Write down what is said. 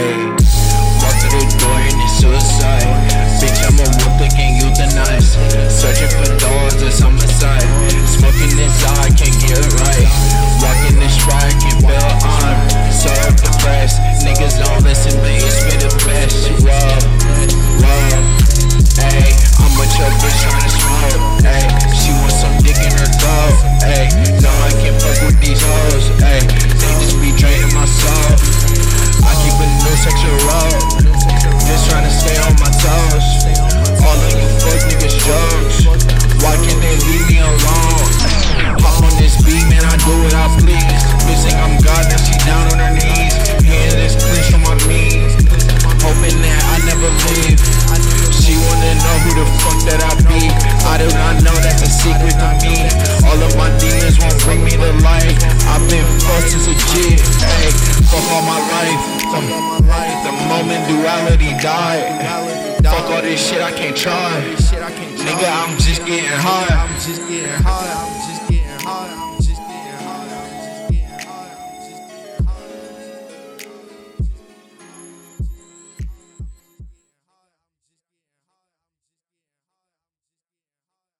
away. all my life. The moment duality died. Fuck all this shit, I can't try. Nigga, I'm just getting high.